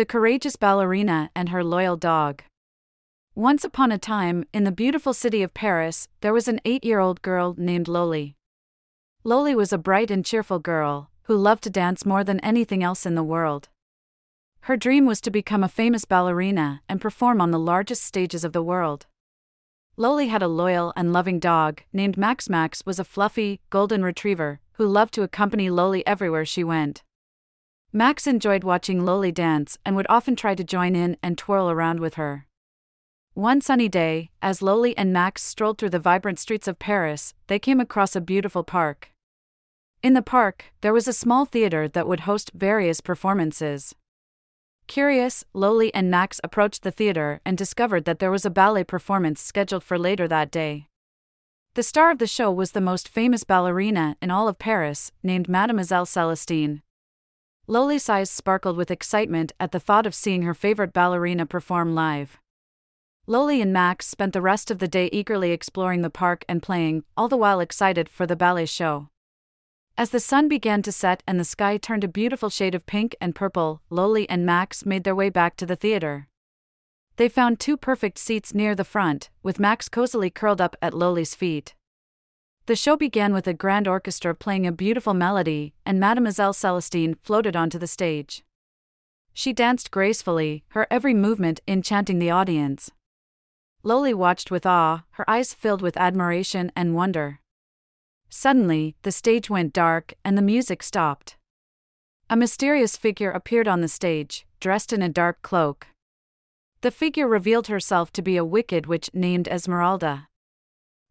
The Courageous Ballerina and Her Loyal Dog. Once upon a time, in the beautiful city of Paris, there was an eight year old girl named Loly. Loly was a bright and cheerful girl who loved to dance more than anything else in the world. Her dream was to become a famous ballerina and perform on the largest stages of the world. Loly had a loyal and loving dog named Max. Max was a fluffy, golden retriever who loved to accompany Loly everywhere she went. Max enjoyed watching Loly dance and would often try to join in and twirl around with her. One sunny day, as Loly and Max strolled through the vibrant streets of Paris, they came across a beautiful park. In the park, there was a small theater that would host various performances. Curious, Loly and Max approached the theater and discovered that there was a ballet performance scheduled for later that day. The star of the show was the most famous ballerina in all of Paris, named Mademoiselle Celestine. Loly's eyes sparkled with excitement at the thought of seeing her favorite ballerina perform live. Loly and Max spent the rest of the day eagerly exploring the park and playing, all the while excited for the ballet show. As the sun began to set and the sky turned a beautiful shade of pink and purple, Loly and Max made their way back to the theater. They found two perfect seats near the front, with Max cozily curled up at Loly's feet. The show began with a grand orchestra playing a beautiful melody, and Mademoiselle Celestine floated onto the stage. She danced gracefully, her every movement enchanting the audience. Loly watched with awe, her eyes filled with admiration and wonder. Suddenly, the stage went dark and the music stopped. A mysterious figure appeared on the stage, dressed in a dark cloak. The figure revealed herself to be a wicked witch named Esmeralda.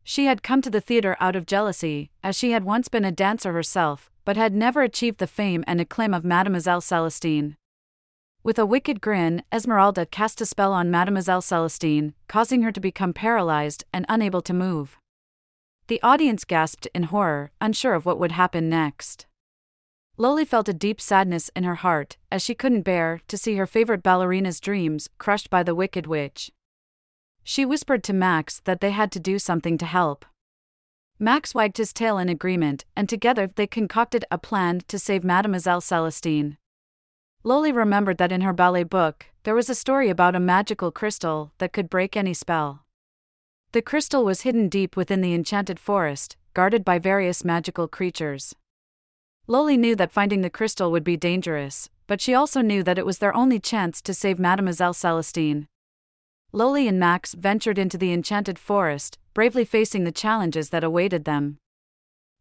She had come to the theater out of jealousy, as she had once been a dancer herself, but had never achieved the fame and acclaim of Mademoiselle Celestine. With a wicked grin, Esmeralda cast a spell on Mademoiselle Celestine, causing her to become paralyzed and unable to move. The audience gasped in horror, unsure of what would happen next. Loly felt a deep sadness in her heart, as she couldn't bear to see her favorite ballerina's dreams crushed by the wicked witch. She whispered to Max that they had to do something to help. Max wagged his tail in agreement, and together they concocted a plan to save Mademoiselle Celestine. Loly remembered that in her ballet book, there was a story about a magical crystal that could break any spell. The crystal was hidden deep within the enchanted forest, guarded by various magical creatures. Loly knew that finding the crystal would be dangerous, but she also knew that it was their only chance to save Mademoiselle Celestine. Loly and Max ventured into the enchanted forest, bravely facing the challenges that awaited them.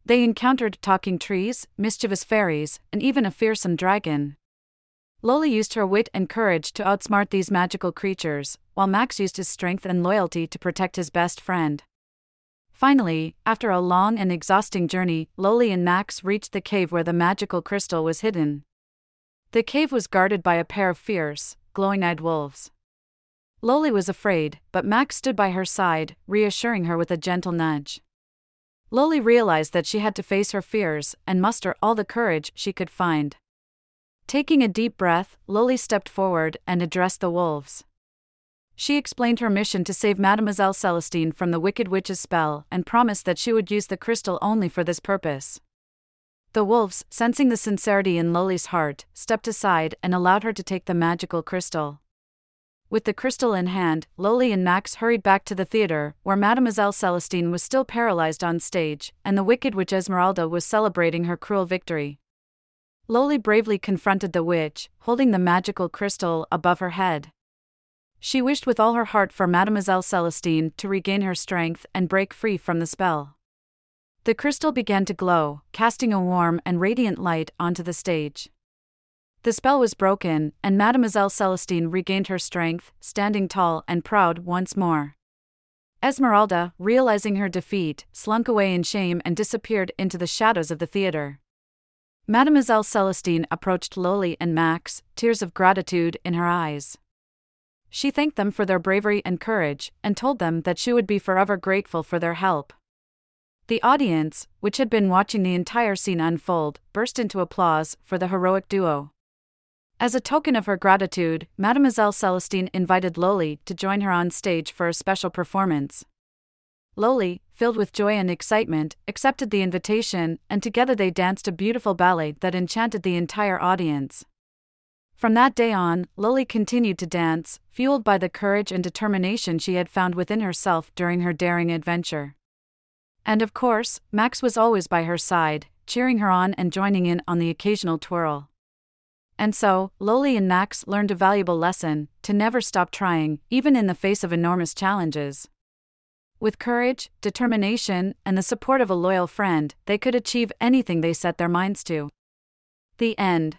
They encountered talking trees, mischievous fairies, and even a fearsome dragon. Loly used her wit and courage to outsmart these magical creatures, while Max used his strength and loyalty to protect his best friend. Finally, after a long and exhausting journey, Loly and Max reached the cave where the magical crystal was hidden. The cave was guarded by a pair of fierce, glowing eyed wolves. Loly was afraid, but Max stood by her side, reassuring her with a gentle nudge. Loly realized that she had to face her fears and muster all the courage she could find. Taking a deep breath, Loly stepped forward and addressed the wolves. She explained her mission to save Mademoiselle Celestine from the wicked witch's spell and promised that she would use the crystal only for this purpose. The wolves, sensing the sincerity in Loly's heart, stepped aside and allowed her to take the magical crystal. With the crystal in hand, Loly and Max hurried back to the theater, where Mademoiselle Celestine was still paralyzed on stage, and the wicked witch Esmeralda was celebrating her cruel victory. Loly bravely confronted the witch, holding the magical crystal above her head. She wished with all her heart for Mademoiselle Celestine to regain her strength and break free from the spell. The crystal began to glow, casting a warm and radiant light onto the stage. The spell was broken, and Mademoiselle Celestine regained her strength, standing tall and proud once more. Esmeralda, realizing her defeat, slunk away in shame and disappeared into the shadows of the theater. Mademoiselle Celestine approached Loly and Max, tears of gratitude in her eyes. She thanked them for their bravery and courage, and told them that she would be forever grateful for their help. The audience, which had been watching the entire scene unfold, burst into applause for the heroic duo. As a token of her gratitude, Mademoiselle Celestine invited Loly to join her on stage for a special performance. Loly, filled with joy and excitement, accepted the invitation, and together they danced a beautiful ballet that enchanted the entire audience. From that day on, Loly continued to dance, fueled by the courage and determination she had found within herself during her daring adventure. And of course, Max was always by her side, cheering her on and joining in on the occasional twirl. And so, Loly and Max learned a valuable lesson to never stop trying, even in the face of enormous challenges. With courage, determination, and the support of a loyal friend, they could achieve anything they set their minds to. The end.